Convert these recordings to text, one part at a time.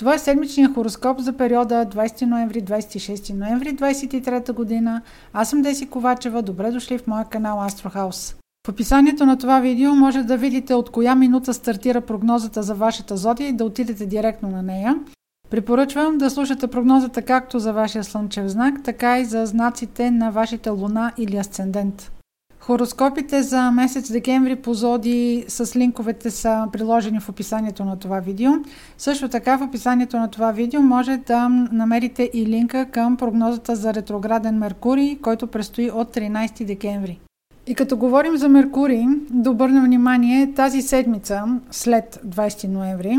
Това е седмичния хороскоп за периода 20 ноември 26 ноември 23 година. Аз съм Деси Ковачева. Добре дошли в моя канал House. В описанието на това видео може да видите от коя минута стартира прогнозата за вашата зодия и да отидете директно на нея. Препоръчвам да слушате прогнозата както за вашия слънчев знак, така и за знаците на вашите луна или асцендент. Хороскопите за месец декември по зоди с линковете са приложени в описанието на това видео. Също така в описанието на това видео може да намерите и линка към прогнозата за ретрограден Меркурий, който предстои от 13 декември. И като говорим за Меркурий, да обърнем внимание тази седмица, след 20 ноември,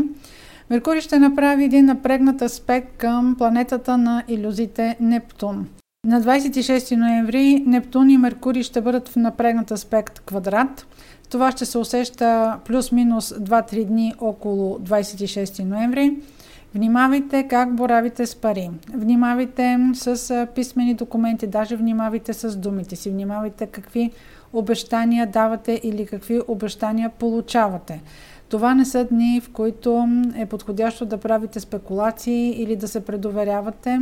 Меркурий ще направи един напрегнат аспект към планетата на иллюзите Нептун. На 26 ноември Нептун и Меркурий ще бъдат в напрегнат аспект квадрат. Това ще се усеща плюс-минус 2-3 дни около 26 ноември. Внимавайте как боравите с пари. Внимавайте с писмени документи, даже внимавайте с думите си. Внимавайте какви обещания давате или какви обещания получавате. Това не са дни, в които е подходящо да правите спекулации или да се предоверявате.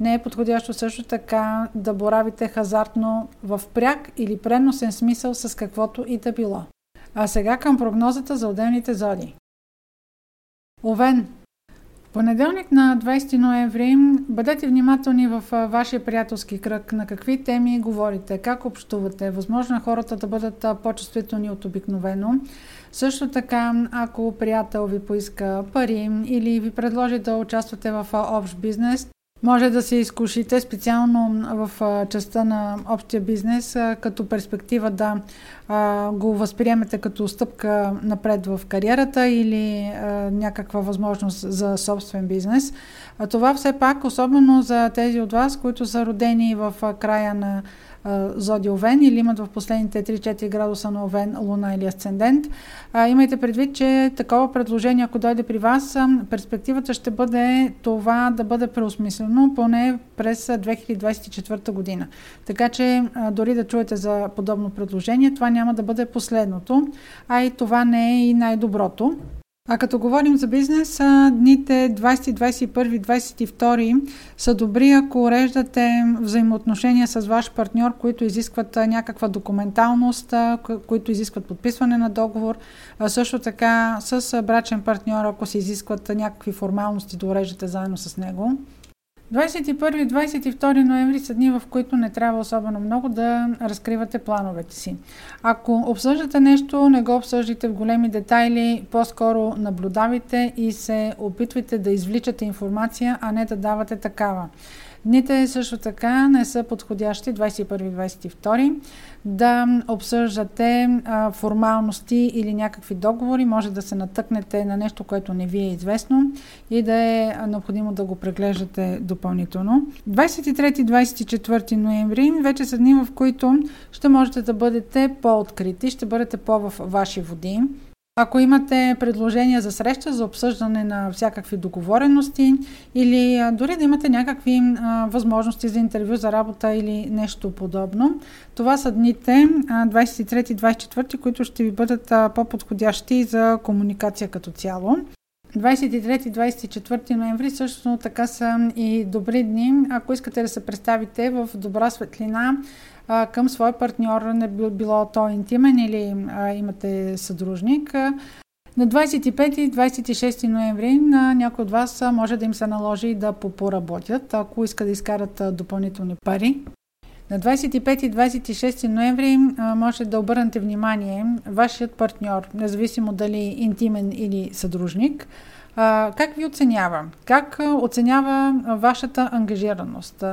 Не е подходящо също така да боравите хазартно в пряк или преносен смисъл с каквото и да било. А сега към прогнозата за отделните зоди. Овен. Понеделник на 20 ноември бъдете внимателни в вашия приятелски кръг на какви теми говорите, как общувате. Възможно е хората да бъдат по-чувствителни от обикновено. Също така, ако приятел ви поиска пари или ви предложи да участвате в общ бизнес, може да се изкушите специално в частта на общия бизнес, като перспектива да го възприемете като стъпка напред в кариерата или някаква възможност за собствен бизнес. Това все пак, особено за тези от вас, които са родени в края на зоди Овен или имат в последните 3-4 градуса на Овен, Луна или Асцендент. А, имайте предвид, че такова предложение, ако дойде при вас, перспективата ще бъде това да бъде преосмислено поне през 2024 година. Така че а, дори да чуете за подобно предложение, това няма да бъде последното, а и това не е и най-доброто. А като говорим за бизнес, дните 20, 21, 22 са добри, ако уреждате взаимоотношения с ваш партньор, които изискват някаква документалност, които изискват подписване на договор. Също така с брачен партньор, ако се изискват някакви формалности да уреждате заедно с него. 21 и 22 ноември са дни, в които не трябва особено много да разкривате плановете си. Ако обсъждате нещо, не го обсъждайте в големи детайли, по-скоро наблюдавайте и се опитвайте да извличате информация, а не да давате такава. Дните също така не са подходящи 21-22 да обсъждате а, формалности или някакви договори. Може да се натъкнете на нещо, което не ви е известно и да е необходимо да го преглеждате допълнително. 23-24 ноември вече са дни, в които ще можете да бъдете по-открити, ще бъдете по-в ваши води. Ако имате предложения за среща, за обсъждане на всякакви договорености или дори да имате някакви а, възможности за интервю, за работа или нещо подобно, това са дните 23-24, които ще ви бъдат а, по-подходящи за комуникация като цяло. 23-24 ноември също така са и добри дни, ако искате да се представите в добра светлина а, към свой партньор, не било то интимен или а, имате съдружник. На 25 и 26 ноември на някои от вас може да им се наложи да поработят, ако искат да изкарат допълнителни пари. На 25 и 26 ноември може да обърнете внимание вашият партньор, независимо дали интимен или съдружник, как ви оценява? Как оценява вашата ангажираност?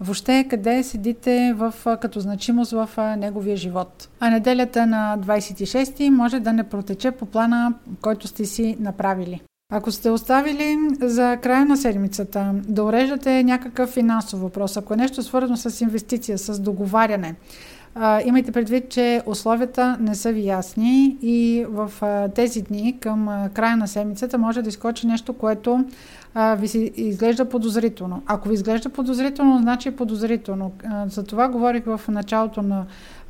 Въобще къде седите в, като значимост в неговия живот? А неделята на 26 може да не протече по плана, който сте си направили. Ако сте оставили за края на седмицата да уреждате някакъв финансов въпрос, ако е нещо свързано с инвестиция, с договаряне, а, имайте предвид, че условията не са ви ясни и в а, тези дни към а, края на седмицата може да изкочи нещо, което а, ви си изглежда подозрително. Ако ви изглежда подозрително, значи е подозрително. А, за това говорих в началото на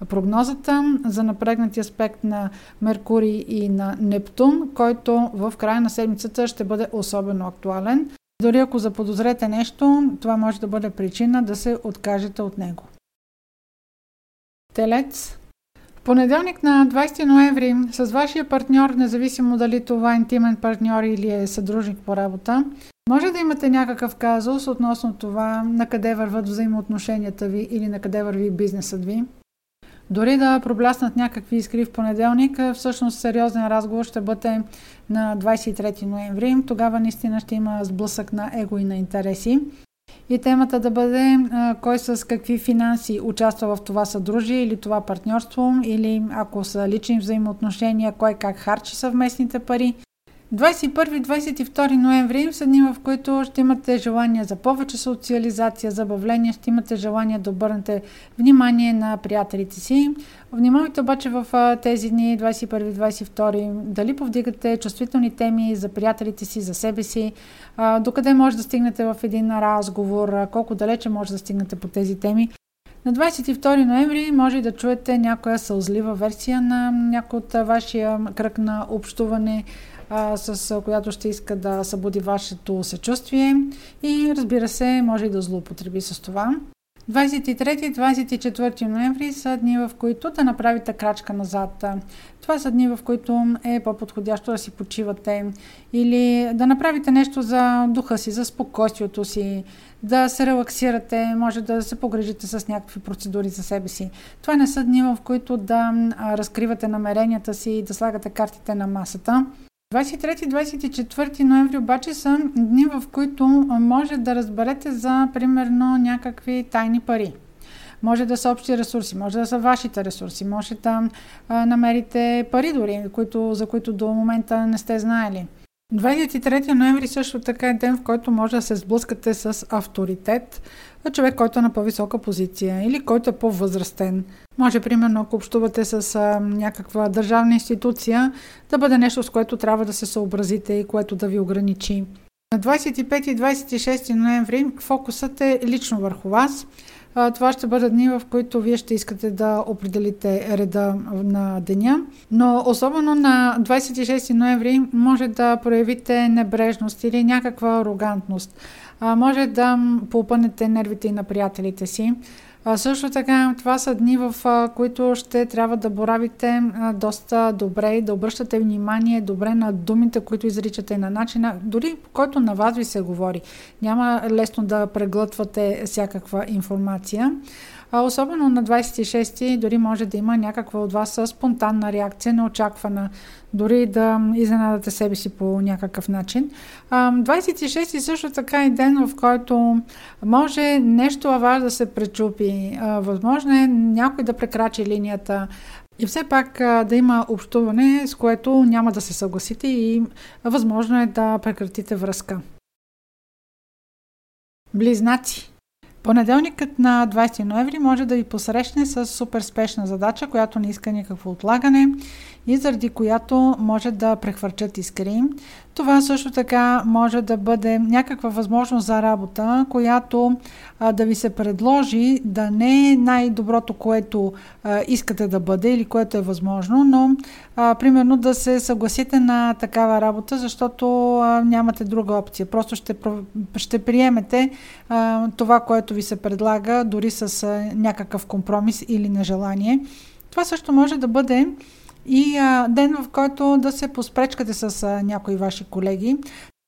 прогнозата за напрегнати аспект на Меркурий и на Нептун, който в края на седмицата ще бъде особено актуален. Дори ако заподозрете нещо, това може да бъде причина да се откажете от него. Телец. Понеделник на 20 ноември с вашия партньор, независимо дали това е интимен партньор или е съдружник по работа, може да имате някакъв казус относно това на къде върват взаимоотношенията ви или на къде върви бизнесът ви. Дори да пробляснат някакви искри в понеделник, всъщност сериозен разговор ще бъде на 23 ноември. Тогава наистина ще има сблъсък на его и на интереси. И темата да бъде а, кой с какви финанси участва в това съдружие или това партньорство, или ако са лични взаимоотношения, кой как харчи съвместните пари, 21-22 ноември са дни, в които ще имате желание за повече социализация, забавление, ще имате желание да обърнете внимание на приятелите си. Внимавайте обаче в тези дни, 21-22, дали повдигате чувствителни теми за приятелите си, за себе си, докъде може да стигнете в един разговор, колко далече може да стигнете по тези теми. На 22 ноември може да чуете някоя сълзлива версия на някой от вашия кръг на общуване, а, с която ще иска да събуди вашето съчувствие и разбира се, може и да злоупотреби с това. 23-24 ноември са дни, в които да направите крачка назад. Това са дни, в които е по-подходящо да си почивате или да направите нещо за духа си, за спокойствието си, да се релаксирате, може да се погрежите с някакви процедури за себе си. Това не са дни, в които да разкривате намеренията си и да слагате картите на масата. 23-24 ноември обаче са дни, в които може да разберете за, примерно, някакви тайни пари. Може да са общи ресурси, може да са вашите ресурси, може да а, намерите пари дори, които, за които до момента не сте знаели. 23 ноември също така е ден, в който може да се сблъскате с авторитет, човек, който е на по-висока позиция или който е по-възрастен. Може, примерно, ако общувате с а, някаква държавна институция, да бъде нещо, с което трябва да се съобразите и което да ви ограничи. На 25 и 26 ноември фокусът е лично върху вас. Това ще бъдат дни, в които вие ще искате да определите реда на деня. Но особено на 26 ноември може да проявите небрежност или някаква арогантност. Може да попънете нервите и на приятелите си. А, също така, това са дни, в а, които ще трябва да боравите а, доста добре и да обръщате внимание добре на думите, които изричате на начина, дори който на вас ви се говори. Няма лесно да преглътвате всякаква информация. Особено на 26-ти дори може да има някаква от вас спонтанна реакция, неочаквана, дори да изненадате себе си по някакъв начин. 26-ти също така е ден, в който може нещо във вас да се пречупи. Възможно е някой да прекрачи линията, и все пак да има общуване, с което няма да се съгласите и възможно е да прекратите връзка. Близнаци. Понеделникът на 20 ноември може да ви посрещне с супер спешна задача, която не иска никакво отлагане и заради която може да прехвърчат искри. Това също така може да бъде някаква възможност за работа, която а, да ви се предложи да не е най-доброто, което а, искате да бъде или което е възможно, но а, примерно да се съгласите на такава работа, защото а, нямате друга опция. Просто ще, ще приемете а, това, което ви се предлага, дори с а, някакъв компромис или нежелание. Това също може да бъде и а, ден, в който да се поспречкате с а, някои ваши колеги.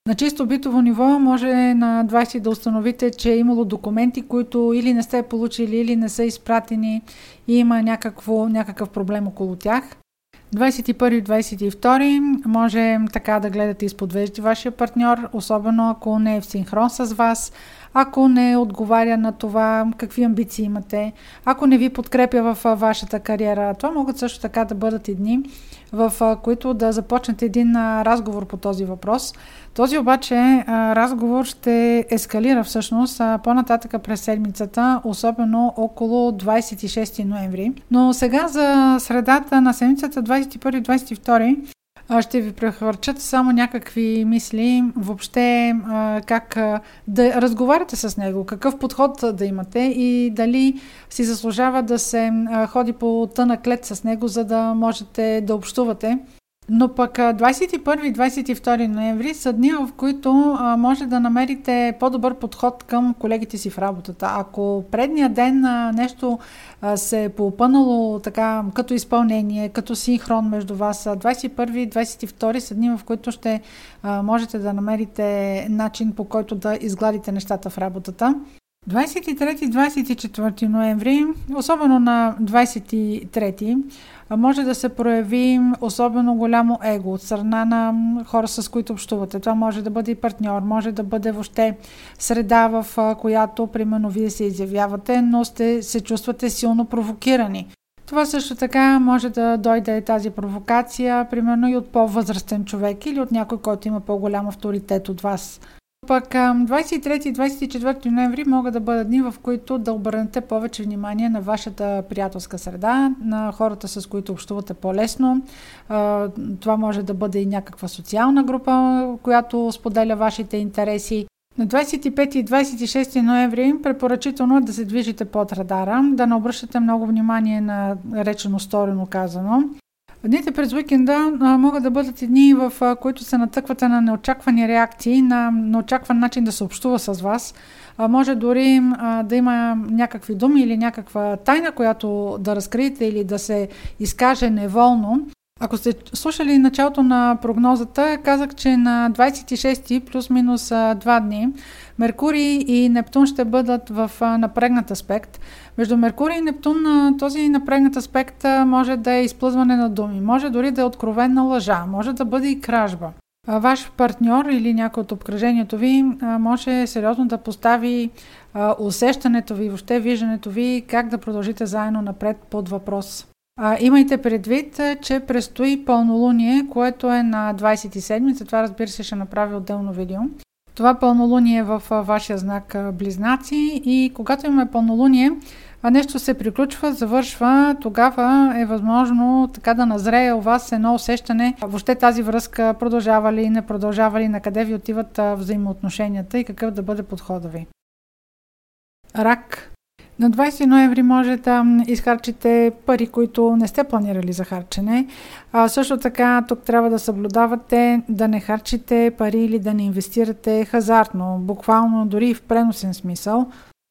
На чисто битово ниво може на 20 да установите, че е имало документи, които или не сте получили, или не са изпратени и има някакво, някакъв проблем около тях. 21-22 може така да гледате изпод вежди вашия партньор, особено ако не е в синхрон с вас, ако не отговаря на това какви амбиции имате, ако не ви подкрепя в вашата кариера. Това могат също така да бъдат и дни, в които да започнете един разговор по този въпрос. Този обаче разговор ще ескалира всъщност по-нататъка през седмицата, особено около 26 ноември. Но сега за средата на седмицата 21-22 ще ви прехвърчат само някакви мисли, въобще как да разговаряте с него, какъв подход да имате и дали си заслужава да се ходи по тънък лед с него, за да можете да общувате. Но пък 21 и 22 ноември са дни, в които може да намерите по-добър подход към колегите си в работата. Ако предния ден нещо се е поопънало така като изпълнение, като синхрон между вас, 21 и 22 са дни, в които ще можете да намерите начин по който да изгладите нещата в работата. 23-24 ноември, особено на 23 може да се прояви особено голямо его от страна на хора, с които общувате. Това може да бъде и партньор, може да бъде въобще среда, в която, примерно, вие се изявявате, но сте, се чувствате силно провокирани. Това също така може да дойде тази провокация, примерно и от по-възрастен човек или от някой, който има по-голям авторитет от вас. Пък 23 и 24 ноември могат да бъдат дни, в които да обърнете повече внимание на вашата приятелска среда, на хората, с които общувате по-лесно. Това може да бъде и някаква социална група, която споделя вашите интереси. На 25 и 26 ноември препоръчително е да се движите под радара, да не обръщате много внимание на речено сторено казано. Дните през уикенда а, могат да бъдат дни, в а, които се натъквате на неочаквани реакции, на неочакван начин да се общува с вас. А, може дори а, да има някакви думи или някаква тайна, която да разкриете или да се изкаже неволно. Ако сте слушали началото на прогнозата, казах, че на 26 плюс-минус 2 дни Меркурий и Нептун ще бъдат в напрегнат аспект. Между Меркурий и Нептун този напрегнат аспект може да е изплъзване на думи, може дори да е откровенна лъжа, може да бъде и кражба. Ваш партньор или някой от обкръжението ви може сериозно да постави усещането ви, въобще виждането ви как да продължите заедно напред под въпрос. А, имайте предвид, че предстои пълнолуние, което е на 27 за това разбира се ще направя отделно видео. Това пълнолуние е в вашия знак Близнаци и когато имаме пълнолуние, нещо се приключва, завършва, тогава е възможно така да назрее у вас едно усещане, въобще тази връзка продължава ли, не продължава ли, на къде ви отиват взаимоотношенията и какъв да бъде подхода ви. Рак. На 20 ноември може да изхарчите пари, които не сте планирали за харчене. А, също така, тук трябва да съблюдавате да не харчите пари или да не инвестирате хазартно, буквално дори в преносен смисъл.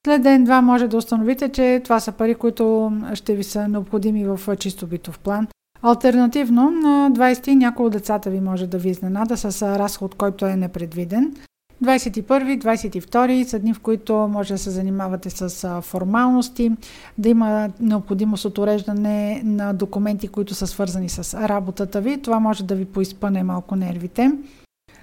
След ден-два може да установите, че това са пари, които ще ви са необходими в чисто битов план. Альтернативно, на 20 някои от децата ви може да ви изненада с разход, който е непредвиден. 21, 22 са дни, в които може да се занимавате с формалности, да има необходимост от уреждане на документи, които са свързани с работата ви. Това може да ви поизпъне малко нервите.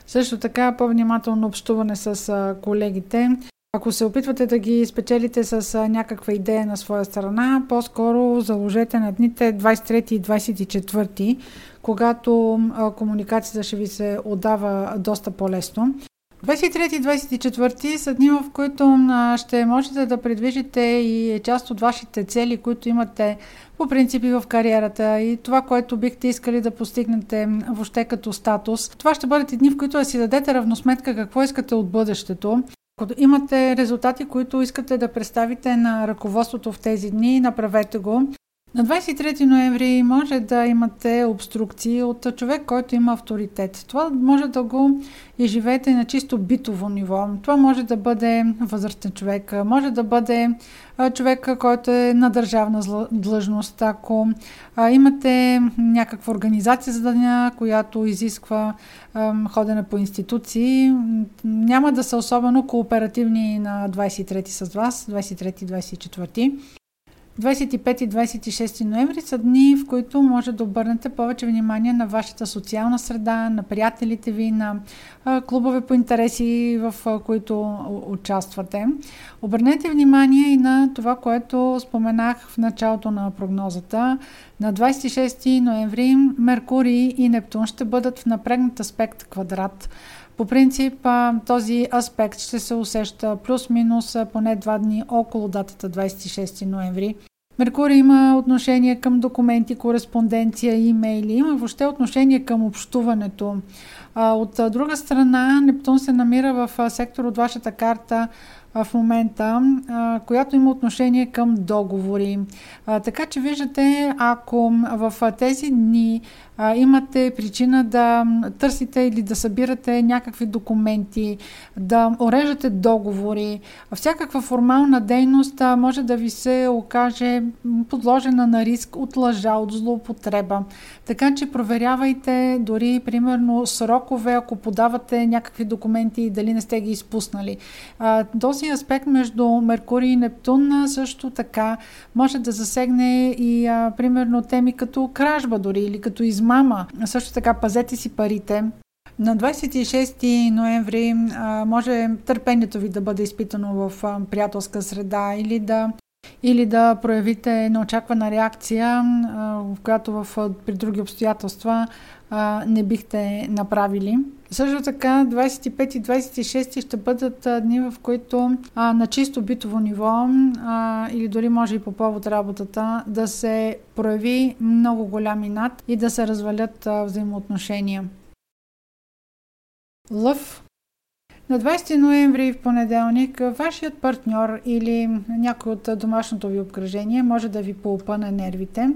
Също така по-внимателно общуване с колегите. Ако се опитвате да ги спечелите с някаква идея на своя страна, по-скоро заложете на дните 23 и 24, когато комуникацията ще ви се отдава доста по-лесно. 23 и 24 са дни, в които ще можете да предвижите и част от вашите цели, които имате по принципи в кариерата и това, което бихте искали да постигнете въобще като статус. Това ще бъдат дни, в които да си дадете равносметка какво искате от бъдещето. Ако имате резултати, които искате да представите на ръководството в тези дни, направете го. На 23 ноември може да имате обструкции от човек, който има авторитет. Това може да го изживеете на чисто битово ниво. Това може да бъде възрастен човек, може да бъде човек, който е на държавна длъжност. Ако имате някаква организация за деня, която изисква ходене по институции, няма да са особено кооперативни на 23 с вас, 23-24. 25 и 26 ноември са дни, в които може да обърнете повече внимание на вашата социална среда, на приятелите ви, на клубове по интереси, в които участвате. Обърнете внимание и на това, което споменах в началото на прогнозата. На 26 ноември Меркурий и Нептун ще бъдат в напрегнат аспект квадрат. По принцип този аспект ще се усеща плюс-минус поне два дни около датата 26 ноември. Меркурий има отношение към документи, кореспонденция, имейли, има въобще отношение към общуването. От друга страна, Нептун се намира в сектор от вашата карта в момента, която има отношение към договори. Така че виждате, ако в тези дни а, имате причина да търсите или да събирате някакви документи, да орежате договори, всякаква формална дейност а, може да ви се окаже подложена на риск от лъжа, от злоупотреба. Така че проверявайте дори, примерно, срокове, ако подавате някакви документи и дали не сте ги изпуснали. А, този аспект между Меркурий и Нептун също така може да засегне и, а, примерно, теми като кражба дори или като измама измама. Също така пазете си парите. На 26 ноември а, може търпението ви да бъде изпитано в а, приятелска среда или да или да проявите неочаквана реакция, а, в която в, при други обстоятелства не бихте направили. Също така 25 и 26 ще бъдат дни, в които а, на чисто битово ниво а, или дори може и по повод работата да се прояви много голям инат и да се развалят а, взаимоотношения. Лъв на 20 ноември в понеделник вашият партньор или някой от домашното ви обкръжение може да ви поупъне нервите.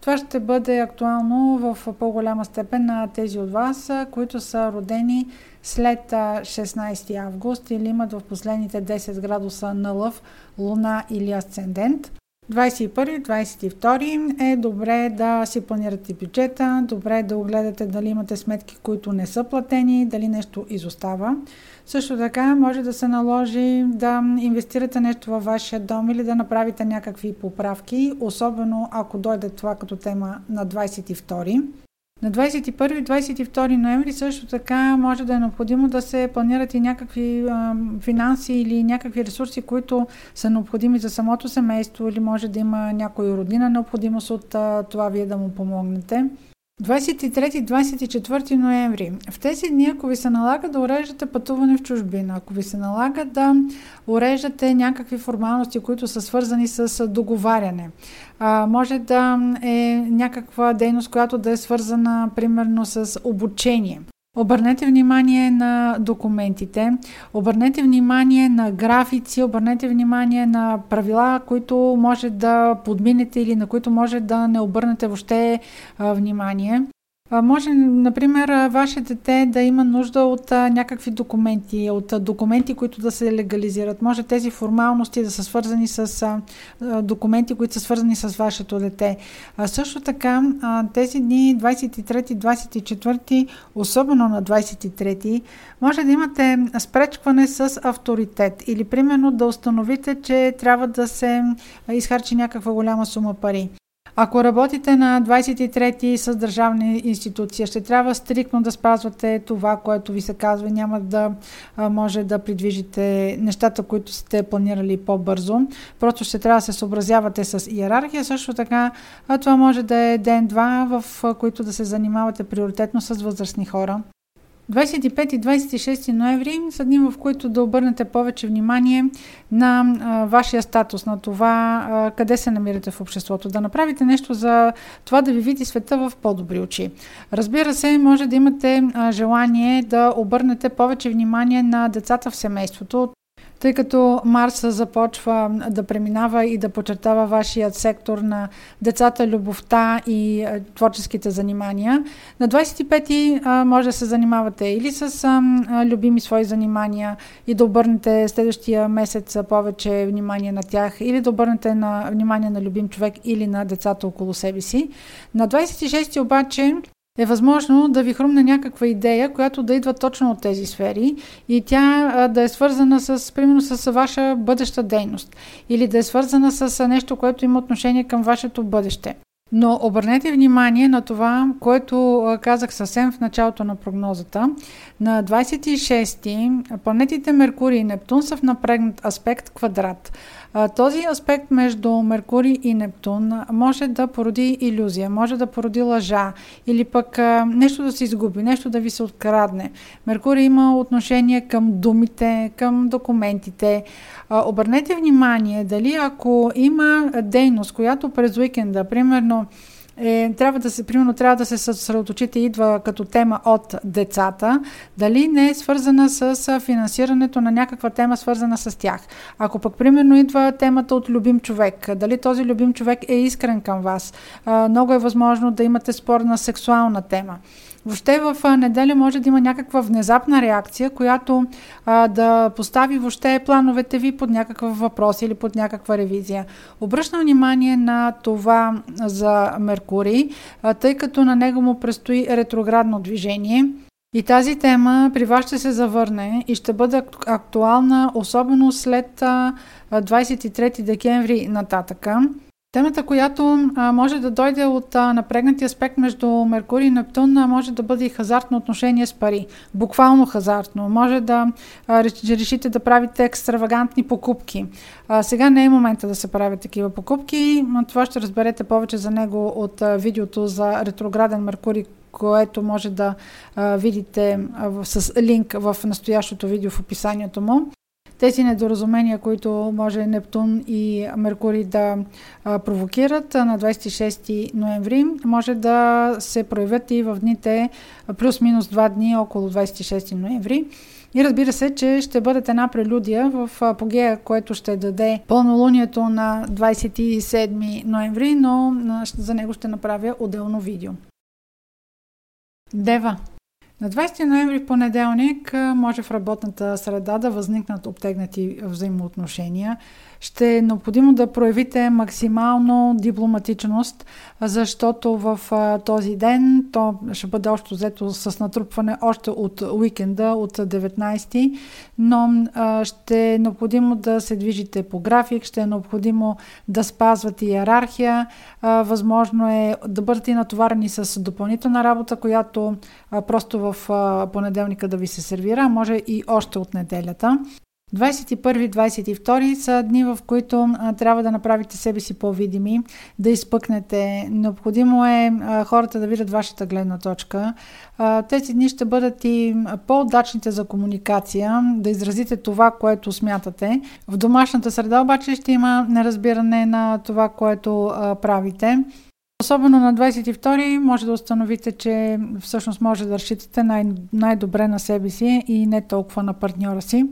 Това ще бъде актуално в по-голяма степен на тези от вас, които са родени след 16 август или имат в последните 10 градуса на лъв, луна или асцендент. 21-22 е добре да си планирате бюджета, добре да огледате дали имате сметки, които не са платени, дали нещо изостава. Също така може да се наложи да инвестирате нещо във вашия дом или да направите някакви поправки, особено ако дойде това като тема на 22. На 21-22 ноември също така може да е необходимо да се планират и някакви а, финанси или някакви ресурси, които са необходими за самото семейство или може да има някой родина необходимост от а, това вие да му помогнете. 23-24 ноември. В тези дни, ако ви се налага да уреждате пътуване в чужбина, ако ви се налага да уреждате някакви формалности, които са свързани с договаряне, може да е някаква дейност, която да е свързана примерно с обучение. Обърнете внимание на документите, обърнете внимание на графици, обърнете внимание на правила, които може да подминете или на които може да не обърнете въобще внимание. Може, например, ваше дете да има нужда от някакви документи, от документи, които да се легализират. Може тези формалности да са свързани с документи, които са свързани с вашето дете. Също така, тези дни 23-24, особено на 23, може да имате спречкване с авторитет или примерно да установите, че трябва да се изхарчи някаква голяма сума пари. Ако работите на 23-ти с държавна институция, ще трябва стрикно да спазвате това, което ви се казва. Няма да може да придвижите нещата, които сте планирали по-бързо. Просто ще трябва да се съобразявате с иерархия. Също така, това може да е ден-два, в които да се занимавате приоритетно с възрастни хора. 25 и 26 ноември са дни, в които да обърнете повече внимание на а, вашия статус, на това а, къде се намирате в обществото, да направите нещо за това да ви види света в по-добри очи. Разбира се, може да имате а, желание да обърнете повече внимание на децата в семейството тъй като Марс започва да преминава и да подчертава вашият сектор на децата, любовта и творческите занимания. На 25-ти може да се занимавате или с любими свои занимания и да обърнете следващия месец повече внимание на тях, или да обърнете на внимание на любим човек или на децата около себе си. На 26-ти обаче е възможно да ви хрумне някаква идея, която да идва точно от тези сфери и тя да е свързана с, примерно, с ваша бъдеща дейност или да е свързана с нещо, което има отношение към вашето бъдеще. Но обърнете внимание на това, което казах съвсем в началото на прогнозата. На 26-ти планетите Меркурий и Нептун са в напрегнат аспект квадрат. Този аспект между Меркурий и Нептун може да породи иллюзия, може да породи лъжа или пък нещо да се изгуби, нещо да ви се открадне. Меркурий има отношение към думите, към документите. Обърнете внимание дали ако има дейност, която през уикенда, примерно, е, трябва да се, примерно, трябва да се съсредоточите, идва като тема от децата, дали не е свързана с финансирането на някаква тема, свързана с тях. Ако пък, примерно, идва темата от любим човек, дали този любим човек е искрен към вас, много е възможно да имате спор на сексуална тема. Въобще в неделя може да има някаква внезапна реакция, която а, да постави въобще плановете ви под някакъв въпрос или под някаква ревизия. Обръщам внимание на това за Меркурий, а, тъй като на него му предстои ретроградно движение. И тази тема при вас ще се завърне и ще бъде актуална, особено след 23 декември нататъка. Темата, която а, може да дойде от а, напрегнатия аспект между Меркурий и Нептун, а, може да бъде и хазартно отношение с пари. Буквално хазартно. Може да а, решите да правите екстравагантни покупки. А, сега не е момента да се правят такива покупки. Това ще разберете повече за него от а, видеото за ретрограден Меркурий, което може да а, видите а, с линк в настоящото видео в описанието му тези недоразумения, които може Нептун и Меркурий да провокират на 26 ноември, може да се проявят и в дните плюс-минус 2 дни около 26 ноември. И разбира се, че ще бъдат една прелюдия в апогея, което ще даде пълнолунието на 27 ноември, но за него ще направя отделно видео. Дева на 20 ноември понеделник може в работната среда да възникнат обтегнати взаимоотношения. Ще е необходимо да проявите максимално дипломатичност, защото в този ден то ще бъде още взето с натрупване още от уикенда, от 19 но ще е необходимо да се движите по график, ще е необходимо да спазвате иерархия. Възможно е да бъдете натоварени с допълнителна работа, която просто в понеделника да ви се сервира, може и още от неделята. 21-22 са дни, в които а, трябва да направите себе си по-видими, да изпъкнете. Необходимо е а, хората да видят вашата гледна точка. А, тези дни ще бъдат и по-удачните за комуникация, да изразите това, което смятате. В домашната среда обаче ще има неразбиране на това, което а, правите. Особено на 22 може да установите, че всъщност може да разчитате най- най-добре на себе си и не толкова на партньора си.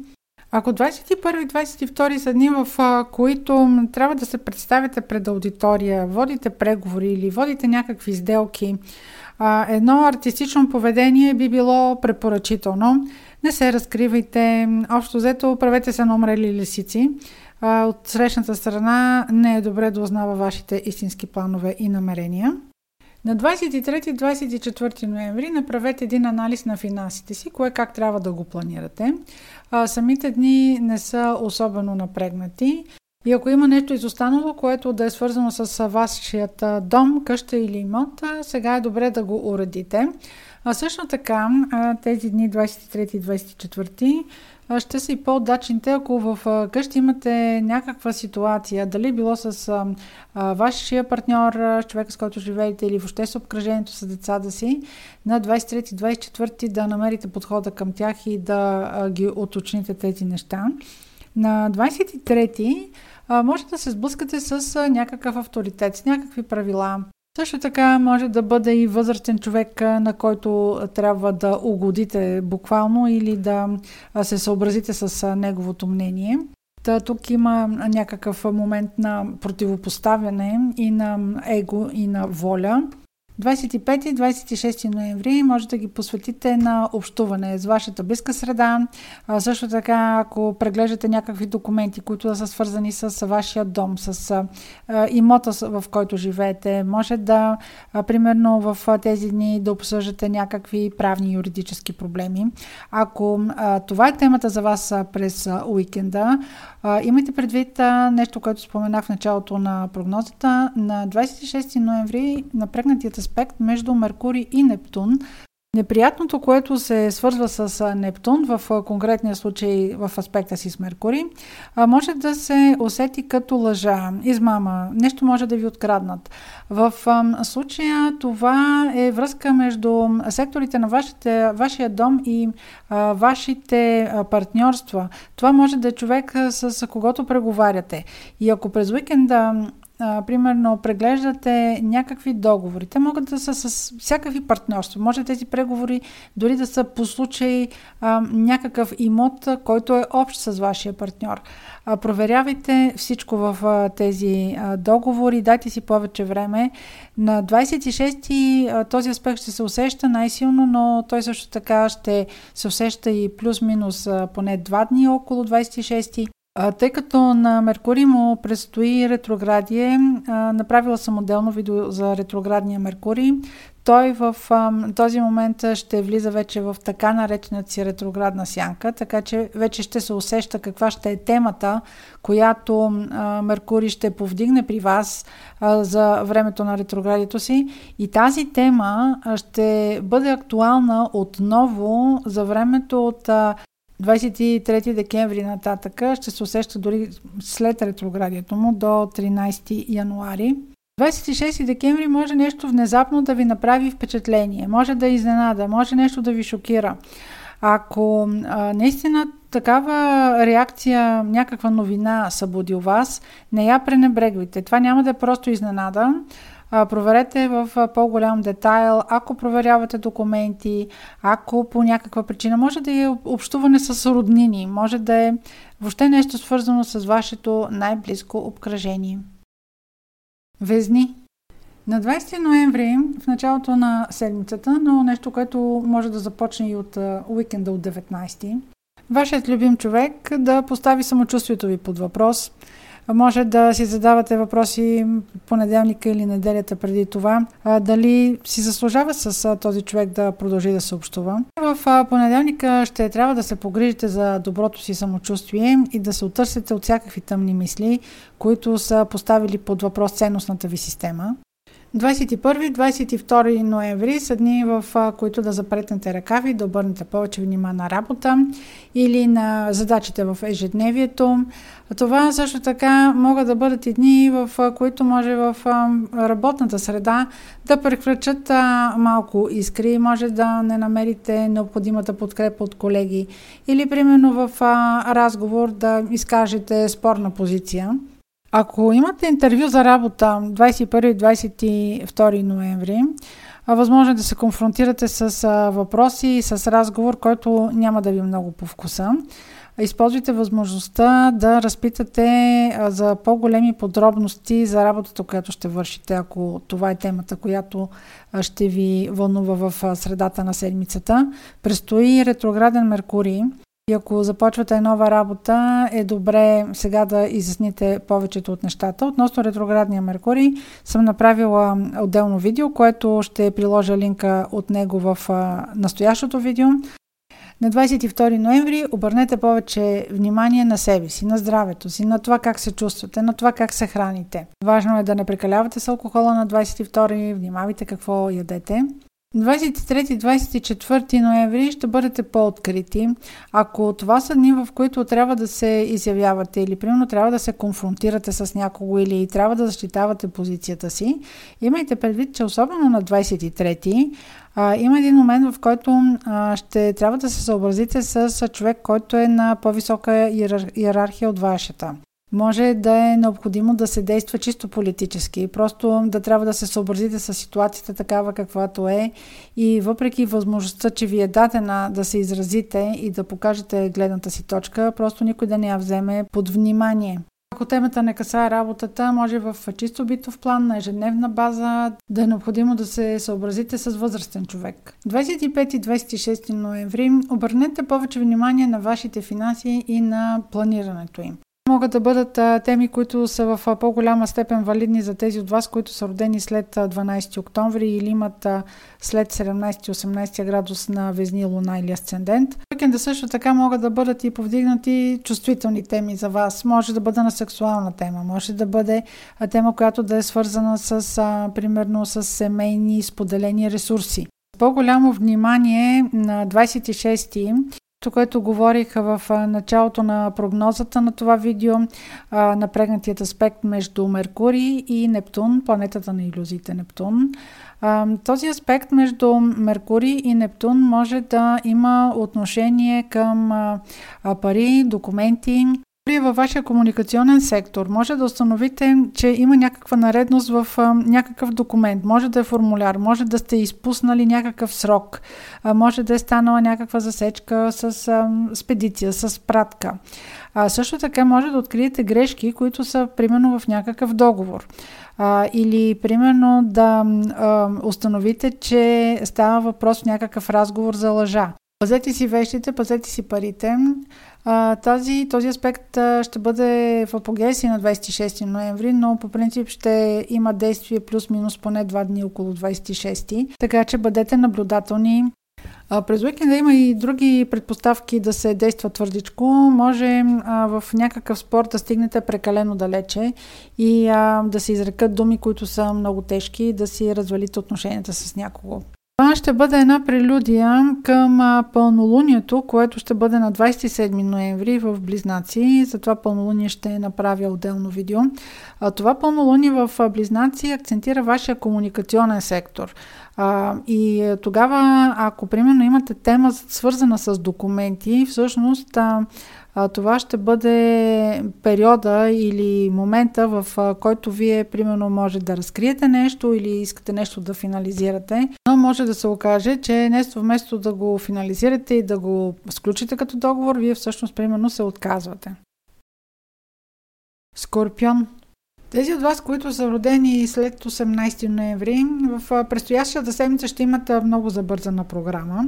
Ако 21 и 22 са дни, в които трябва да се представите пред аудитория, водите преговори или водите някакви сделки, едно артистично поведение би било препоръчително. Не се разкривайте, общо взето правете се на умрели лисици. От срещната страна не е добре да узнава вашите истински планове и намерения. На 23-24 ноември направете един анализ на финансите си, кое как трябва да го планирате. А, самите дни не са особено напрегнати. И ако има нещо изостанало, което да е свързано с вашият дом, къща или имот, сега е добре да го уредите. А също така, тези дни 23-24 ще са и по-удачните, ако в къщи имате някаква ситуация, дали било с а, вашия партньор, с човека с който живеете или въобще с обкръжението с децата си, на 23-24 да намерите подхода към тях и да а, ги уточните тези неща. На 23 а, може да се сблъскате с а, някакъв авторитет, с някакви правила, също така може да бъде и възрастен човек, на който трябва да угодите буквално или да се съобразите с неговото мнение. Та, тук има някакъв момент на противопоставяне и на его, и на воля. 25-26 ноември може да ги посветите на общуване с вашата близка среда. А, също така, ако преглеждате някакви документи, които да са свързани с вашия дом, с а, имота, в който живеете, може да, а, примерно в тези дни, да обсъждате някакви правни юридически проблеми. Ако а, това е темата за вас през уикенда, а, имайте предвид а, нещо, което споменах в началото на прогнозата. На 26 ноември напрегнатият аспект между Меркурий и Нептун Неприятното, което се свързва с Нептун, в конкретния случай в аспекта си с Меркурий, може да се усети като лъжа, измама, нещо може да ви откраднат. В случая това е връзка между секторите на вашите, вашия дом и вашите партньорства. Това може да е човек с когото преговаряте. И ако през уикенда а, примерно, преглеждате някакви договори. Те могат да са с всякакви партньорства. Може тези преговори дори да са по случай а, някакъв имот, който е общ с вашия партньор. А, проверявайте всичко в а, тези а, договори, дайте си повече време. На 26-ти а, този аспект ще се усеща най-силно, но той също така ще се усеща и плюс-минус а, поне два дни около 26-ти. Тъй като на Меркурий му предстои ретроградие, направила съм отделно видео за ретроградния Меркурий. Той в този момент ще влиза вече в така наречената си ретроградна сянка, така че вече ще се усеща каква ще е темата, която а, Меркурий ще повдигне при вас за времето на ретроградието си. И тази тема ще бъде актуална отново за времето от 23 декември нататък ще се усеща дори след ретроградието му до 13 януари. 26 декември може нещо внезапно да ви направи впечатление, може да изненада, може нещо да ви шокира. Ако а, наистина такава реакция, някаква новина събуди у вас, не я пренебрегвайте. Това няма да е просто изненада проверете в по-голям детайл, ако проверявате документи, ако по някаква причина, може да е общуване с роднини, може да е въобще нещо свързано с вашето най-близко обкръжение. Везни. На 20 ноември, в началото на седмицата, но нещо, което може да започне и от уикенда от 19, вашият любим човек да постави самочувствието ви под въпрос – може да си задавате въпроси понеделника или неделята преди това, дали си заслужава с този човек да продължи да се общува. В понеделника ще трябва да се погрижите за доброто си самочувствие и да се отърсите от всякакви тъмни мисли, които са поставили под въпрос ценностната ви система. 21-22 ноември са дни, в които да запретнете ръкави, да обърнете повече внимание на работа или на задачите в ежедневието. Това също така могат да бъдат и дни, в които може в работната среда да прекръчат малко искри, може да не намерите необходимата подкрепа от колеги или примерно в разговор да изкажете спорна позиция. Ако имате интервю за работа 21-22 ноември, възможно е да се конфронтирате с въпроси и с разговор, който няма да ви е много по вкуса. Използвайте възможността да разпитате за по-големи подробности за работата, която ще вършите, ако това е темата, която ще ви вълнува в средата на седмицата. Престои ретрограден Меркурий, ако започвате нова работа, е добре сега да изясните повечето от нещата. Относно ретроградния Меркурий съм направила отделно видео, което ще приложа линка от него в настоящото видео. На 22 ноември обърнете повече внимание на себе си, на здравето си, на това как се чувствате, на това как се храните. Важно е да не прекалявате с алкохола на 22, внимавайте какво ядете. 23-24 ноември ще бъдете по-открити. Ако това са дни, в които трябва да се изявявате или примерно трябва да се конфронтирате с някого или трябва да защитавате позицията си, имайте предвид, че особено на 23-ти а, има един момент, в който а, ще трябва да се съобразите с човек, който е на по-висока иерархия от вашата може да е необходимо да се действа чисто политически. Просто да трябва да се съобразите с ситуацията такава каквато е и въпреки възможността, че ви е дадена да се изразите и да покажете гледната си точка, просто никой да не я вземе под внимание. ако темата не касае работата, може в чисто битов план на ежедневна база да е необходимо да се съобразите с възрастен човек. 25 и 26 ноември обърнете повече внимание на вашите финанси и на планирането им могат да бъдат теми, които са в по-голяма степен валидни за тези от вас, които са родени след а, 12 октомври или имат след 17-18 градус на Везни, Луна или Асцендент. Уикенда също така могат да бъдат и повдигнати чувствителни теми за вас. Може да бъде на сексуална тема, може да бъде тема, която да е свързана с, примерно, с семейни споделени ресурси по-голямо внимание на 26-ти което говорих в началото на прогнозата на това видео, напрегнатият аспект между Меркурий и Нептун, планетата на иллюзиите Нептун. Този аспект между Меркурий и Нептун може да има отношение към пари, документи, във вашия комуникационен сектор може да установите, че има някаква наредност в а, някакъв документ. Може да е формуляр, може да сте изпуснали някакъв срок, а, може да е станала някаква засечка с а, спедиция, с пратка. А, също така може да откриете грешки, които са примерно в някакъв договор. А, или примерно да а, установите, че става въпрос в някакъв разговор за лъжа. Пазете си вещите, пазете си парите. Тази, този аспект ще бъде в апогея на 26 ноември, но по принцип ще има действие плюс-минус поне 2 дни около 26, така че бъдете наблюдателни. А, през уикенда има и други предпоставки да се действа твърдичко. Може а, в някакъв спорт да стигнете прекалено далече и а, да се изрекат думи, които са много тежки, да си развалите отношенията с някого. Това ще бъде една прелюдия към пълнолунието, което ще бъде на 27 ноември в Близнаци. За това пълнолуние ще направя отделно видео. Това пълнолуние в Близнаци акцентира вашия комуникационен сектор. И тогава, ако примерно имате тема свързана с документи, всъщност това ще бъде периода или момента, в който вие, примерно, може да разкриете нещо или искате нещо да финализирате. Но може да се окаже, че нещо вместо да го финализирате и да го сключите като договор, вие всъщност, примерно, се отказвате. Скорпион тези от вас, които са родени след 18 ноември, в предстоящата седмица ще имат много забързана програма.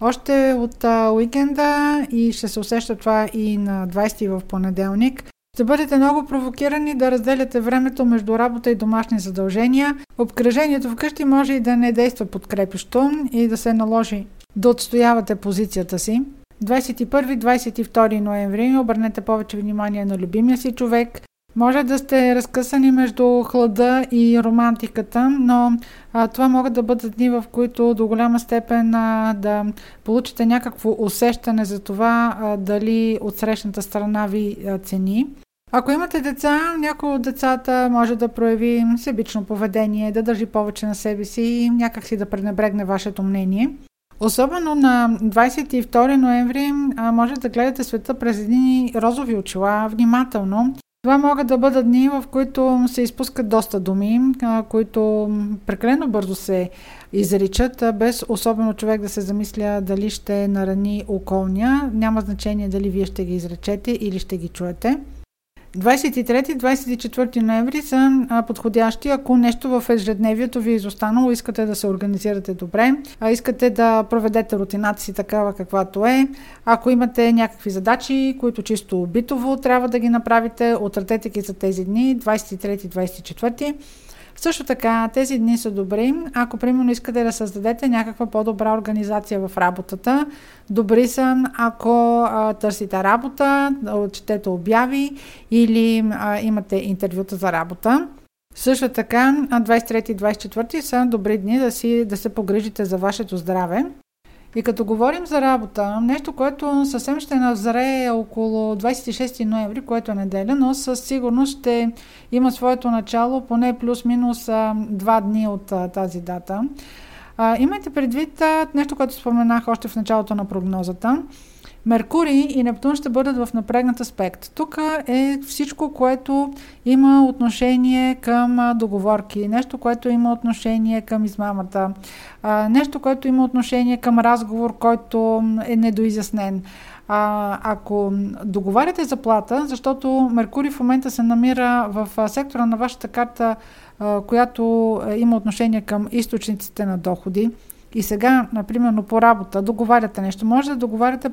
Още от уикенда и ще се усеща това и на 20 в понеделник. Ще бъдете много провокирани да разделяте времето между работа и домашни задължения. Обкръжението вкъщи може и да не действа подкрепещо и да се наложи да отстоявате позицията си. 21-22 ноември обърнете повече внимание на любимия си човек, може да сте разкъсани между хлада и романтиката, но а, това могат да бъдат дни, в които до голяма степен а, да получите някакво усещане за това а, дали от срещната страна ви а, цени. Ако имате деца, някой от децата може да прояви себично поведение, да държи повече на себе си и някак си да пренебрегне вашето мнение. Особено на 22 ноември а, може да гледате света през едни розови очила внимателно това могат да бъдат дни, в които се изпускат доста думи, които прекалено бързо се изричат, без особено човек да се замисля дали ще нарани околния. Няма значение дали вие ще ги изречете или ще ги чуете. 23-24 ноември са подходящи, ако нещо в ежедневието ви е изостанало, искате да се организирате добре, а искате да проведете рутината си такава каквато е. Ако имате някакви задачи, които чисто битово трябва да ги направите, отратете ги за тези дни, 23-24. Също така, тези дни са добри, ако примерно искате да създадете някаква по-добра организация в работата. Добри са, ако а, търсите работа, четете обяви или а, имате интервюта за работа. Също така, 23-24 са добри дни да, си, да се погрижите за вашето здраве. И като говорим за работа, нещо, което съвсем ще назре около 26 ноември, което е неделя, но със сигурност ще има своето начало поне плюс-минус два дни от тази дата. А, имайте предвид нещо, което споменах още в началото на прогнозата. Меркурий и Нептун ще бъдат в напрегнат аспект. Тук е всичко, което има отношение към договорки, нещо, което има отношение към измамата, нещо, което има отношение към разговор, който е недоизяснен. А, ако договаряте заплата, защото Меркурий в момента се намира в сектора на вашата карта, която има отношение към източниците на доходи, и сега, например, по работа, договаряте нещо, може да договаряте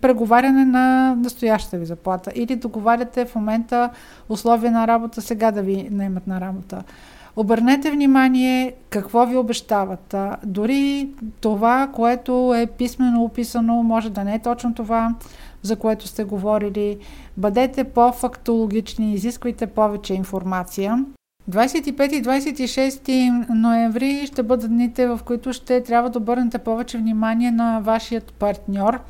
преговаряне на настоящата ви заплата или договаряте в момента условия на работа сега да ви наемат на работа. Обърнете внимание какво ви обещават. Дори това, което е писменно описано, може да не е точно това, за което сте говорили. Бъдете по-фактологични, изисквайте повече информация. 25 и 26 ноември ще бъдат дните, в които ще трябва да обърнете повече внимание на вашият партньор.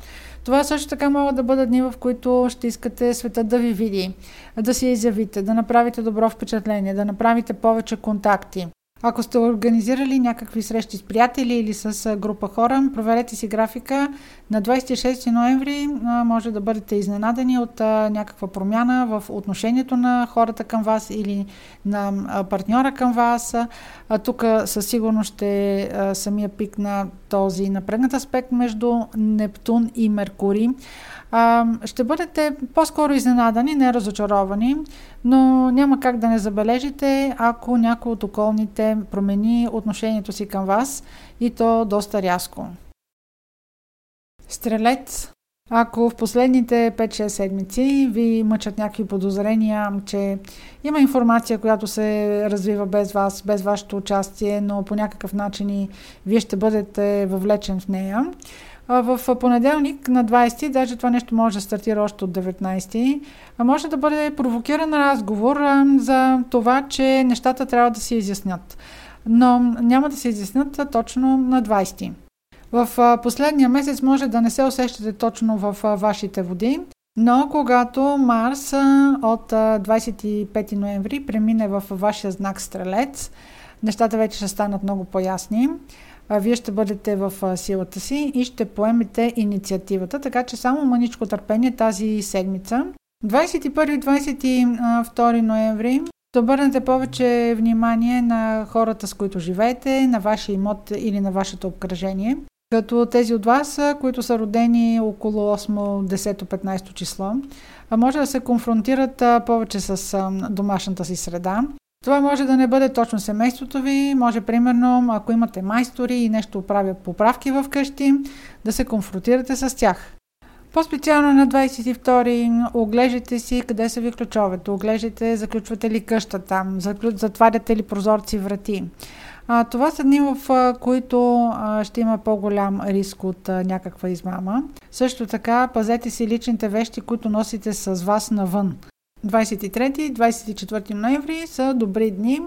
Това също така могат да бъдат дни, в които ще искате света да ви види, да се изявите, да направите добро впечатление, да направите повече контакти. Ако сте организирали някакви срещи с приятели или с група хора, проверете си графика. На 26 ноември може да бъдете изненадани от някаква промяна в отношението на хората към вас или на партньора към вас. Тук със сигурност ще е самия пик на този напрегнат аспект между Нептун и Меркурий а, ще бъдете по-скоро изненадани, не разочаровани, но няма как да не забележите, ако някой от околните промени отношението си към вас и то доста рязко. Стрелец ако в последните 5-6 седмици ви мъчат някакви подозрения, че има информация, която се развива без вас, без вашето участие, но по някакъв начин и вие ще бъдете въвлечен в нея, в понеделник на 20, даже това нещо може да стартира още от 19, може да бъде провокиран разговор за това, че нещата трябва да се изяснят. Но няма да се изяснят точно на 20. В последния месец може да не се усещате точно в вашите води, но когато Марс от 25 ноември премине в вашия знак Стрелец, нещата вече ще станат много по-ясни а, вие ще бъдете в силата си и ще поемете инициативата, така че само маничко търпение тази седмица. 21-22 ноември да обърнете повече внимание на хората, с които живеете, на вашия имот или на вашето обкръжение. Като тези от вас, които са родени около 8, 10, 15 число, може да се конфронтират повече с домашната си среда. Това може да не бъде точно семейството ви, може примерно, ако имате майстори и нещо правят поправки в къщи, да се конфронтирате с тях. По-специално на 22-ри оглеждайте си къде са ви ключовете, оглеждайте заключвате ли къщата, затваряте ли прозорци врати. А, това са дни, в а, които а, ще има по-голям риск от а, някаква измама. Също така, пазете си личните вещи, които носите с вас навън. 23-24 ноември са добри дни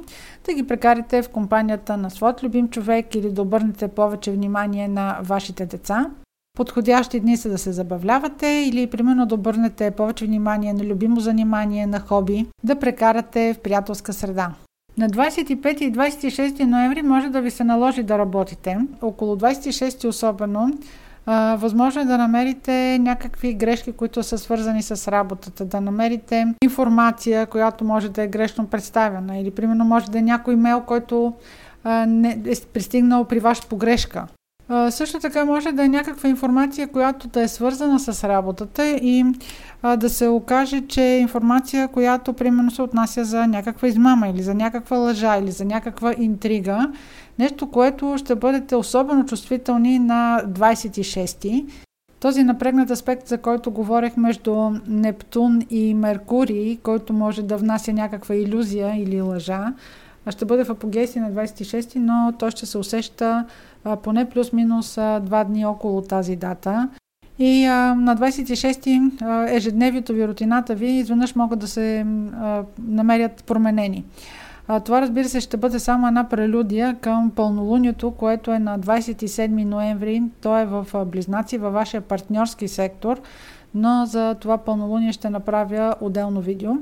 да ги прекарате в компанията на своят любим човек или да обърнете повече внимание на вашите деца. Подходящи дни са да се забавлявате или примерно да обърнете повече внимание на любимо занимание, на хоби, да прекарате в приятелска среда. На 25 и 26 ноември може да ви се наложи да работите. Около 26 особено възможно е да намерите някакви грешки, които са свързани с работата, да намерите информация, която може да е грешно представена или примерно може да е някой имейл, който не, е пристигнал при ваш погрешка. Също така може да е някаква информация, която да е свързана с работата и да се окаже, че е информация, която примерно се отнася за някаква измама или за някаква лъжа или за някаква интрига. Нещо, което ще бъдете особено чувствителни на 26-ти. Този напрегнат аспект, за който говорех между Нептун и Меркурий, който може да внася някаква иллюзия или лъжа, ще бъде в апогеси на 26, но той ще се усеща а, поне плюс-минус два дни около тази дата. И а, на 26-ти ежедневието ви, рутината ви изведнъж могат да се а, намерят променени. А, това разбира се ще бъде само една прелюдия към пълнолунието, което е на 27 ноември. То е в Близнаци, във вашия партньорски сектор, но за това пълнолуние ще направя отделно видео.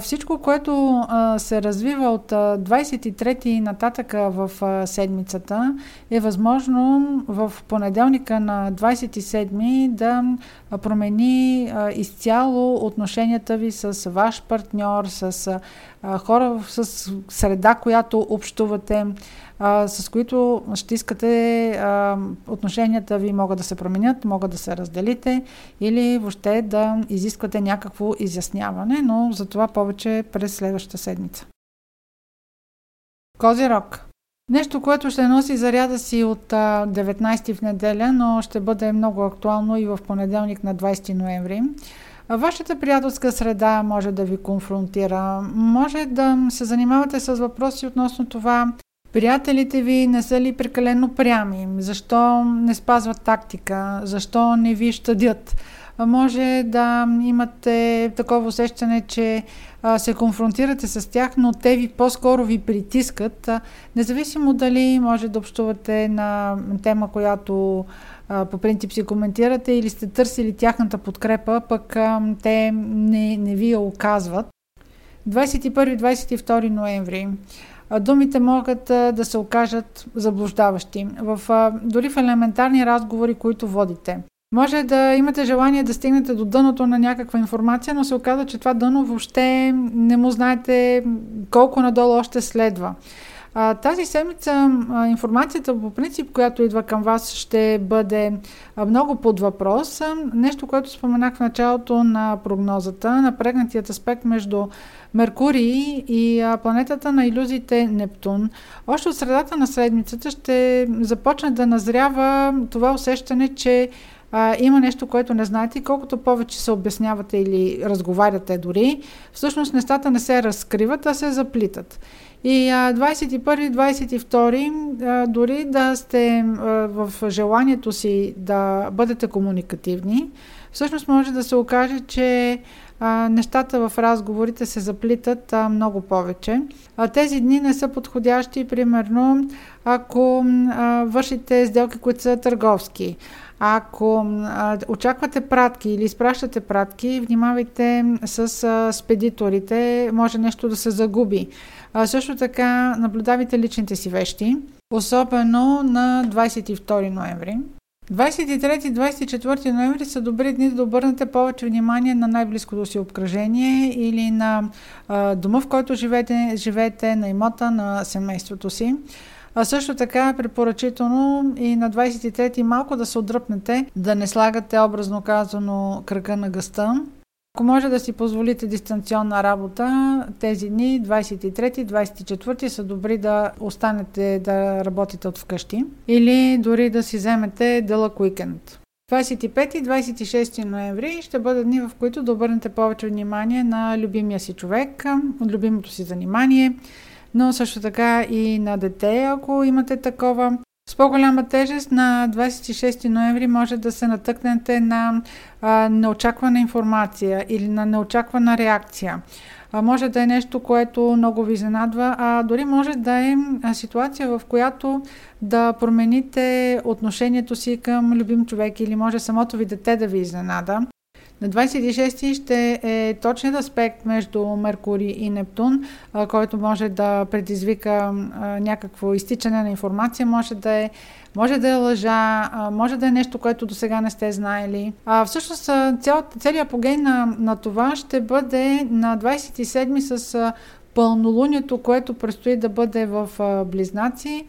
Всичко, което се развива от 23-ти нататъка в седмицата, е възможно в понеделника на 27-ми да промени изцяло отношенията ви с ваш партньор, с хора, с среда, която общувате. А, с които ще искате а, отношенията ви могат да се променят, могат да се разделите или въобще да изисквате някакво изясняване, но за това повече през следващата седмица. Козирог. Нещо, което ще носи заряда си от 19 в неделя, но ще бъде много актуално и в понеделник на 20 ноември. Вашата приятелска среда може да ви конфронтира, може да се занимавате с въпроси относно това Приятелите ви не са ли прекалено прями? Защо не спазват тактика? Защо не ви щадят? Може да имате такова усещане, че се конфронтирате с тях, но те ви по-скоро ви притискат. Независимо дали може да общувате на тема, която по принцип си коментирате или сте търсили тяхната подкрепа, пък те не, не ви я оказват. 21-22 ноември думите могат да се окажат заблуждаващи. В, дори в елементарни разговори, които водите. Може да имате желание да стигнете до дъното на някаква информация, но се оказва, че това дъно въобще не му знаете колко надолу още следва. Тази седмица информацията по принцип, която идва към вас, ще бъде много под въпрос. Нещо, което споменах в началото на прогнозата, напрегнатият аспект между Меркурий и а, планетата на иллюзиите Нептун. Още от средата на седмицата ще започне да назрява това усещане, че а, има нещо, което не знаете и колкото повече се обяснявате или разговаряте дори, всъщност нещата не се разкриват, а се заплитат. И 21-22, дори да сте в желанието си да бъдете комуникативни, всъщност може да се окаже, че а, нещата в разговорите се заплитат а, много повече. А, тези дни не са подходящи, примерно, ако а, вършите сделки, които са търговски. Ако очаквате пратки или изпращате пратки, внимавайте с а, спедиторите, може нещо да се загуби. Също така наблюдавайте личните си вещи, особено на 22 ноември. 23-24 ноември са добри дни да обърнете повече внимание на най-близкото си обкръжение или на дома, в който живеете, живеете, на имота на семейството си. А също така е препоръчително и на 23-ти малко да се отдръпнете, да не слагате образно казано кръга на гъста. Ако може да си позволите дистанционна работа, тези дни, 23-24 са добри да останете да работите от вкъщи или дори да си вземете дълъг уикенд. 25 и 26 ноември ще бъдат дни, в които да обърнете повече внимание на любимия си човек, от любимото си занимание, но също така и на дете, ако имате такова. С по-голяма тежест на 26 ноември може да се натъкнете на а, неочаквана информация или на неочаквана реакция. А, може да е нещо, което много ви изненадва, а дори може да е ситуация, в която да промените отношението си към любим човек или може самото ви дете да ви изненада. На 26 ще е точният аспект между Меркурий и Нептун, който може да предизвика някакво изтичане на информация, може да е може да е лъжа, може да е нещо, което до сега не сте знаели. А, всъщност целият апогей на, на това ще бъде на 27 с пълнолунието, което предстои да бъде в Близнаци.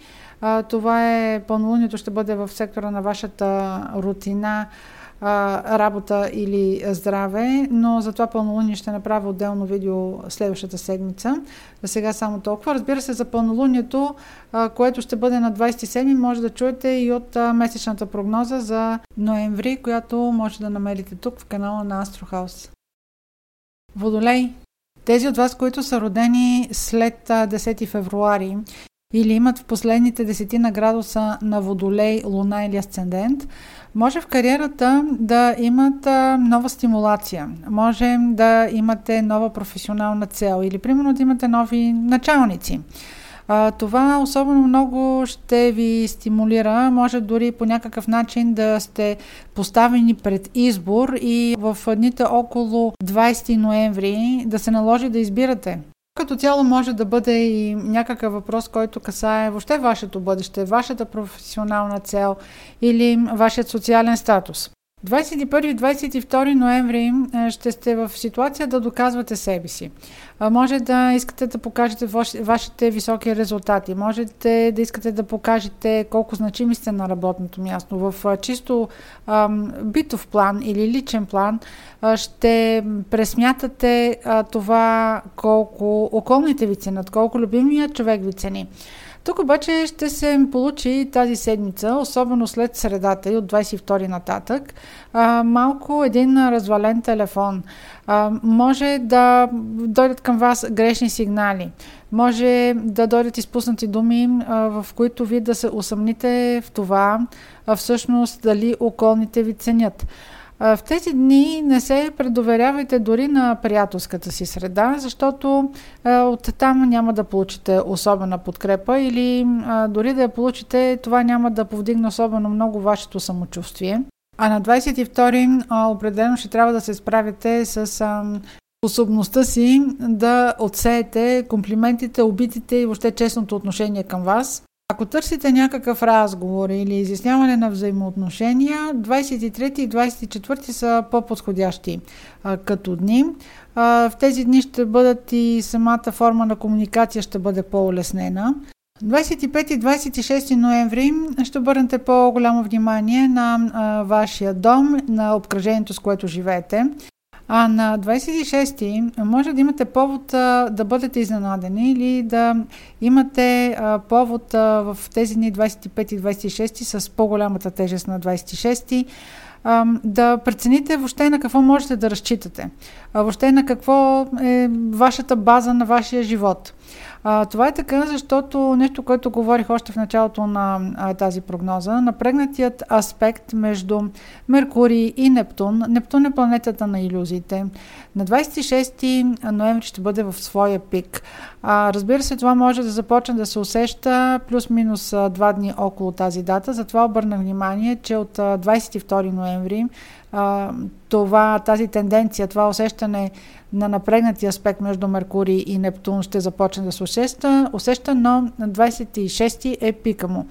Това е пълнолунието ще бъде в сектора на вашата рутина, работа или здраве, но за това пълнолуние ще направя отделно видео следващата седмица. За сега само толкова. Разбира се, за пълнолунието, което ще бъде на 27, може да чуете и от месечната прогноза за ноември, която може да намерите тук в канала на Астрохаус. Водолей. Тези от вас, които са родени след 10 февруари или имат в последните десетина градуса на Водолей, Луна или Асцендент, може в кариерата да имат нова стимулация, може да имате нова професионална цел или примерно да имате нови началници. Това особено много ще ви стимулира, може дори по някакъв начин да сте поставени пред избор и в дните около 20 ноември да се наложи да избирате като цяло може да бъде и някакъв въпрос, който касае въобще вашето бъдеще, вашата професионална цел или вашият социален статус. 21-22 ноември ще сте в ситуация да доказвате себе си. Може да искате да покажете вашите високи резултати. Можете да искате да покажете колко значими сте на работното място. В чисто битов план или личен план ще пресмятате това колко околните ви ценят, колко любимият човек ви цени. Тук обаче ще се получи тази седмица, особено след средата и от 22 нататък, а, малко един развален телефон. А, може да дойдат към вас грешни сигнали. Може да дойдат изпуснати думи, а, в които вие да се усъмните в това, а всъщност дали околните ви ценят. В тези дни не се предоверявайте дори на приятелската си среда, защото от там няма да получите особена подкрепа или дори да я получите, това няма да повдигне особено много вашето самочувствие. А на 22 определено ще трябва да се справите с способността си да отсеете комплиментите, обидите и въобще честното отношение към вас. Ако търсите някакъв разговор или изясняване на взаимоотношения, 23 и 24 са по-подходящи като дни. В тези дни ще бъдат и самата форма на комуникация ще бъде по-улеснена. 25 и 26 ноември ще обърнете по-голямо внимание на вашия дом, на обкръжението, с което живеете. А на 26-ти може да имате повод а, да бъдете изненадени или да имате а, повод а, в тези дни 25 и 26 с по-голямата тежест на 26-ти да прецените въобще на какво можете да разчитате, въобще на какво е вашата база на вашия живот. А, това е така, защото нещо, което говорих още в началото на а, тази прогноза, напрегнатият аспект между Меркурий и Нептун. Нептун е планетата на иллюзиите. На 26 ноември ще бъде в своя пик. А, разбира се, това може да започне да се усеща плюс-минус два дни около тази дата. Затова обърнах внимание, че от 22 ноември а, това, тази тенденция, това усещане на напрегнати аспект между Меркурий и Нептун ще започне да се усеща, усеща но на 26 е пика му.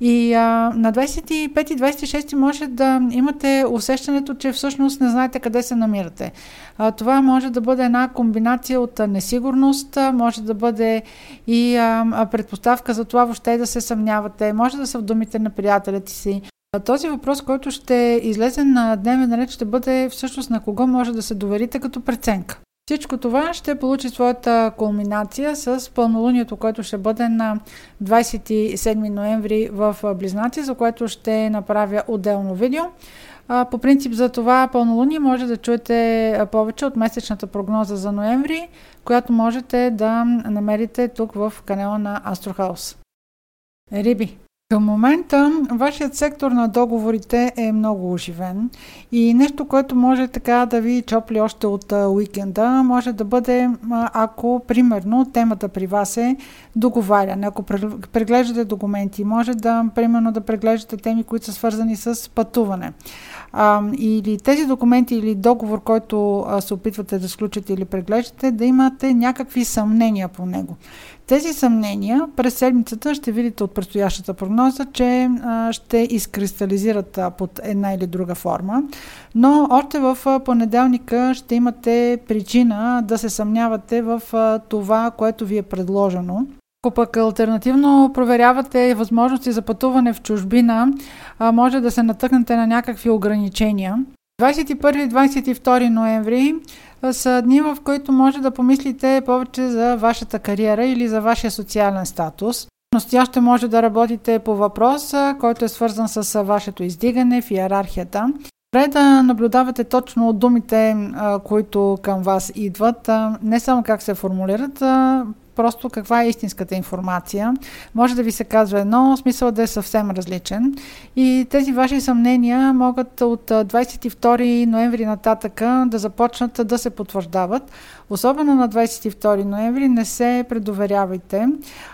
И а, на 25 и 26 може да имате усещането, че всъщност не знаете къде се намирате. А, това може да бъде една комбинация от несигурност, може да бъде и а, предпоставка за това въобще да се съмнявате, може да са в думите на приятелите си, този въпрос, който ще излезе на дневен ред, ще бъде всъщност на кого може да се доверите като преценка. Всичко това ще получи своята кулминация с пълнолунието, което ще бъде на 27 ноември в Близнаци, за което ще направя отделно видео. По принцип за това пълнолуние може да чуете повече от месечната прогноза за ноември, която можете да намерите тук в канала на Астрохаус. Риби, към момента вашият сектор на договорите е много оживен и нещо, което може така да ви чопли още от уикенда, може да бъде, ако примерно темата при вас е договаряне, ако преглеждате документи, може да, примерно, да преглеждате теми, които са свързани с пътуване. А, или тези документи или договор, който се опитвате да сключите или преглеждате, да имате някакви съмнения по него. Тези съмнения през седмицата ще видите от предстоящата прогноза, че ще изкристализират под една или друга форма, но още в понеделника ще имате причина да се съмнявате в това, което ви е предложено. Ако пък альтернативно проверявате възможности за пътуване в чужбина, може да се натъкнете на някакви ограничения. 21-22 ноември са дни, в които може да помислите повече за вашата кариера или за вашия социален статус. Настояще може да работите по въпроса, който е свързан с вашето издигане в иерархията. Добре да наблюдавате точно думите, които към вас идват, не само как се формулират, просто каква е истинската информация. Може да ви се казва едно, смисъл да е съвсем различен. И тези ваши съмнения могат от 22 ноември нататъка да започнат да се потвърждават. Особено на 22 ноември не се предоверявайте.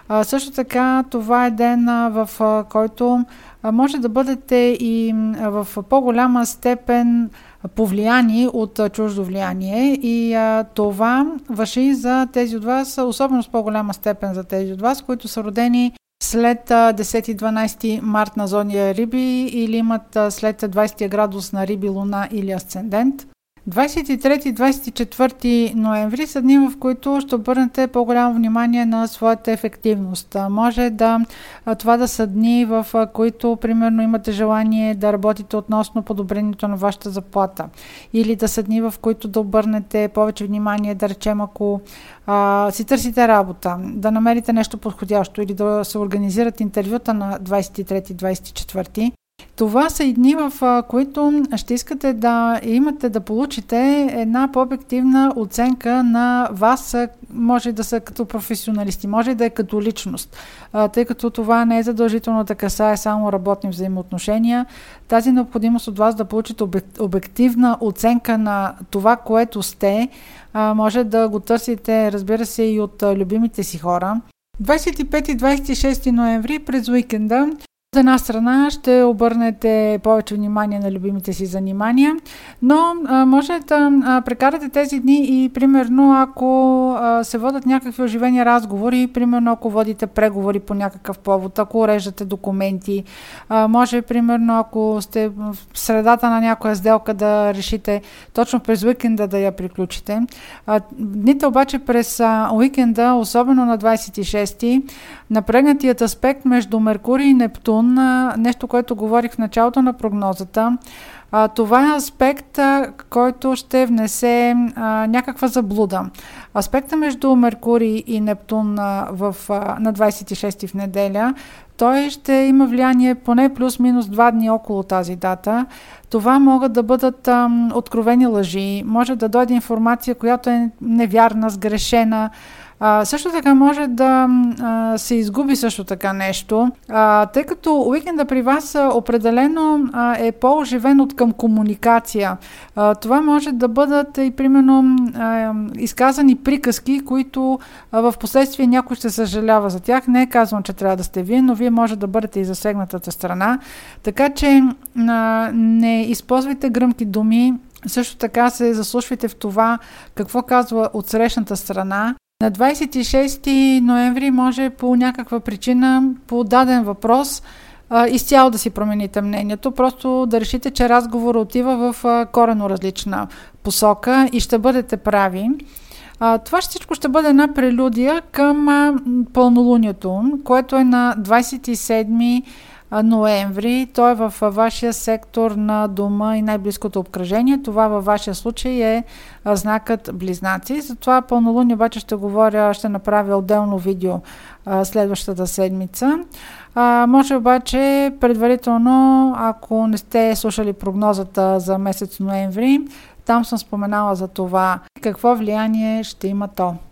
А, също така това е ден, в който може да бъдете и в по-голяма степен повлияни от чуждо влияние и а, това въжи за тези от вас, особено с по-голяма степен за тези от вас, които са родени след 10-12 март на зония Риби или имат след 20 градус на Риби, Луна или Асцендент. 23-24 ноември са дни, в които ще обърнете по-голямо внимание на своята ефективност. Може да това да са дни, в които примерно имате желание да работите относно подобрението на вашата заплата. Или да са дни, в които да обърнете повече внимание, да речем, ако а, си търсите работа, да намерите нещо подходящо или да се организират интервюта на 23-24 това са и дни, в които ще искате да имате да получите една по-обективна оценка на вас, може да са като професионалисти, може да е като личност, тъй като това не е задължително да касае само работни взаимоотношения. Тази необходимост от вас да получите обективна оценка на това, което сте, може да го търсите, разбира се, и от любимите си хора. 25 и 26 ноември през уикенда от една страна ще обърнете повече внимание на любимите си занимания, но а, може да а, прекарате тези дни и примерно ако а, се водят някакви оживени разговори, примерно ако водите преговори по някакъв повод, ако уреждате документи, а, може примерно ако сте в средата на някоя сделка да решите точно през уикенда да я приключите. А, дните обаче през а, уикенда, особено на 26-ти, напрегнатият аспект между Меркурий и Нептун Нептун, нещо, което говорих в началото на прогнозата. А, това е аспект, който ще внесе а, някаква заблуда. Аспекта между Меркурий и Нептун а, в, а, на 26 в неделя, той ще има влияние поне плюс-минус два дни около тази дата. Това могат да бъдат а, откровени лъжи, може да дойде информация, която е невярна, сгрешена, а, също така може да а, се изгуби също така нещо, а, тъй като уикенда при вас определено а, е по-оживен от към комуникация. А, това може да бъдат и примерно а, изказани приказки, които а, в последствие някой ще съжалява за тях. Не е казвам, че трябва да сте вие, но вие може да бъдете и засегнатата страна. Така че а, не използвайте гръмки думи, също така се заслушвайте в това какво казва от срещната страна. На 26 ноември може по някаква причина, по даден въпрос, изцяло да си промените мнението, просто да решите, че разговор отива в корено различна посока и ще бъдете прави. Това всичко ще бъде една прелюдия към пълнолунието, което е на 27 ноември. Той е в вашия сектор на дома и най-близкото обкръжение. Това във вашия случай е знакът Близнаци. За това пълнолуние обаче ще говоря, ще направя отделно видео следващата седмица. А, може обаче предварително, ако не сте слушали прогнозата за месец ноември, там съм споменала за това какво влияние ще има то.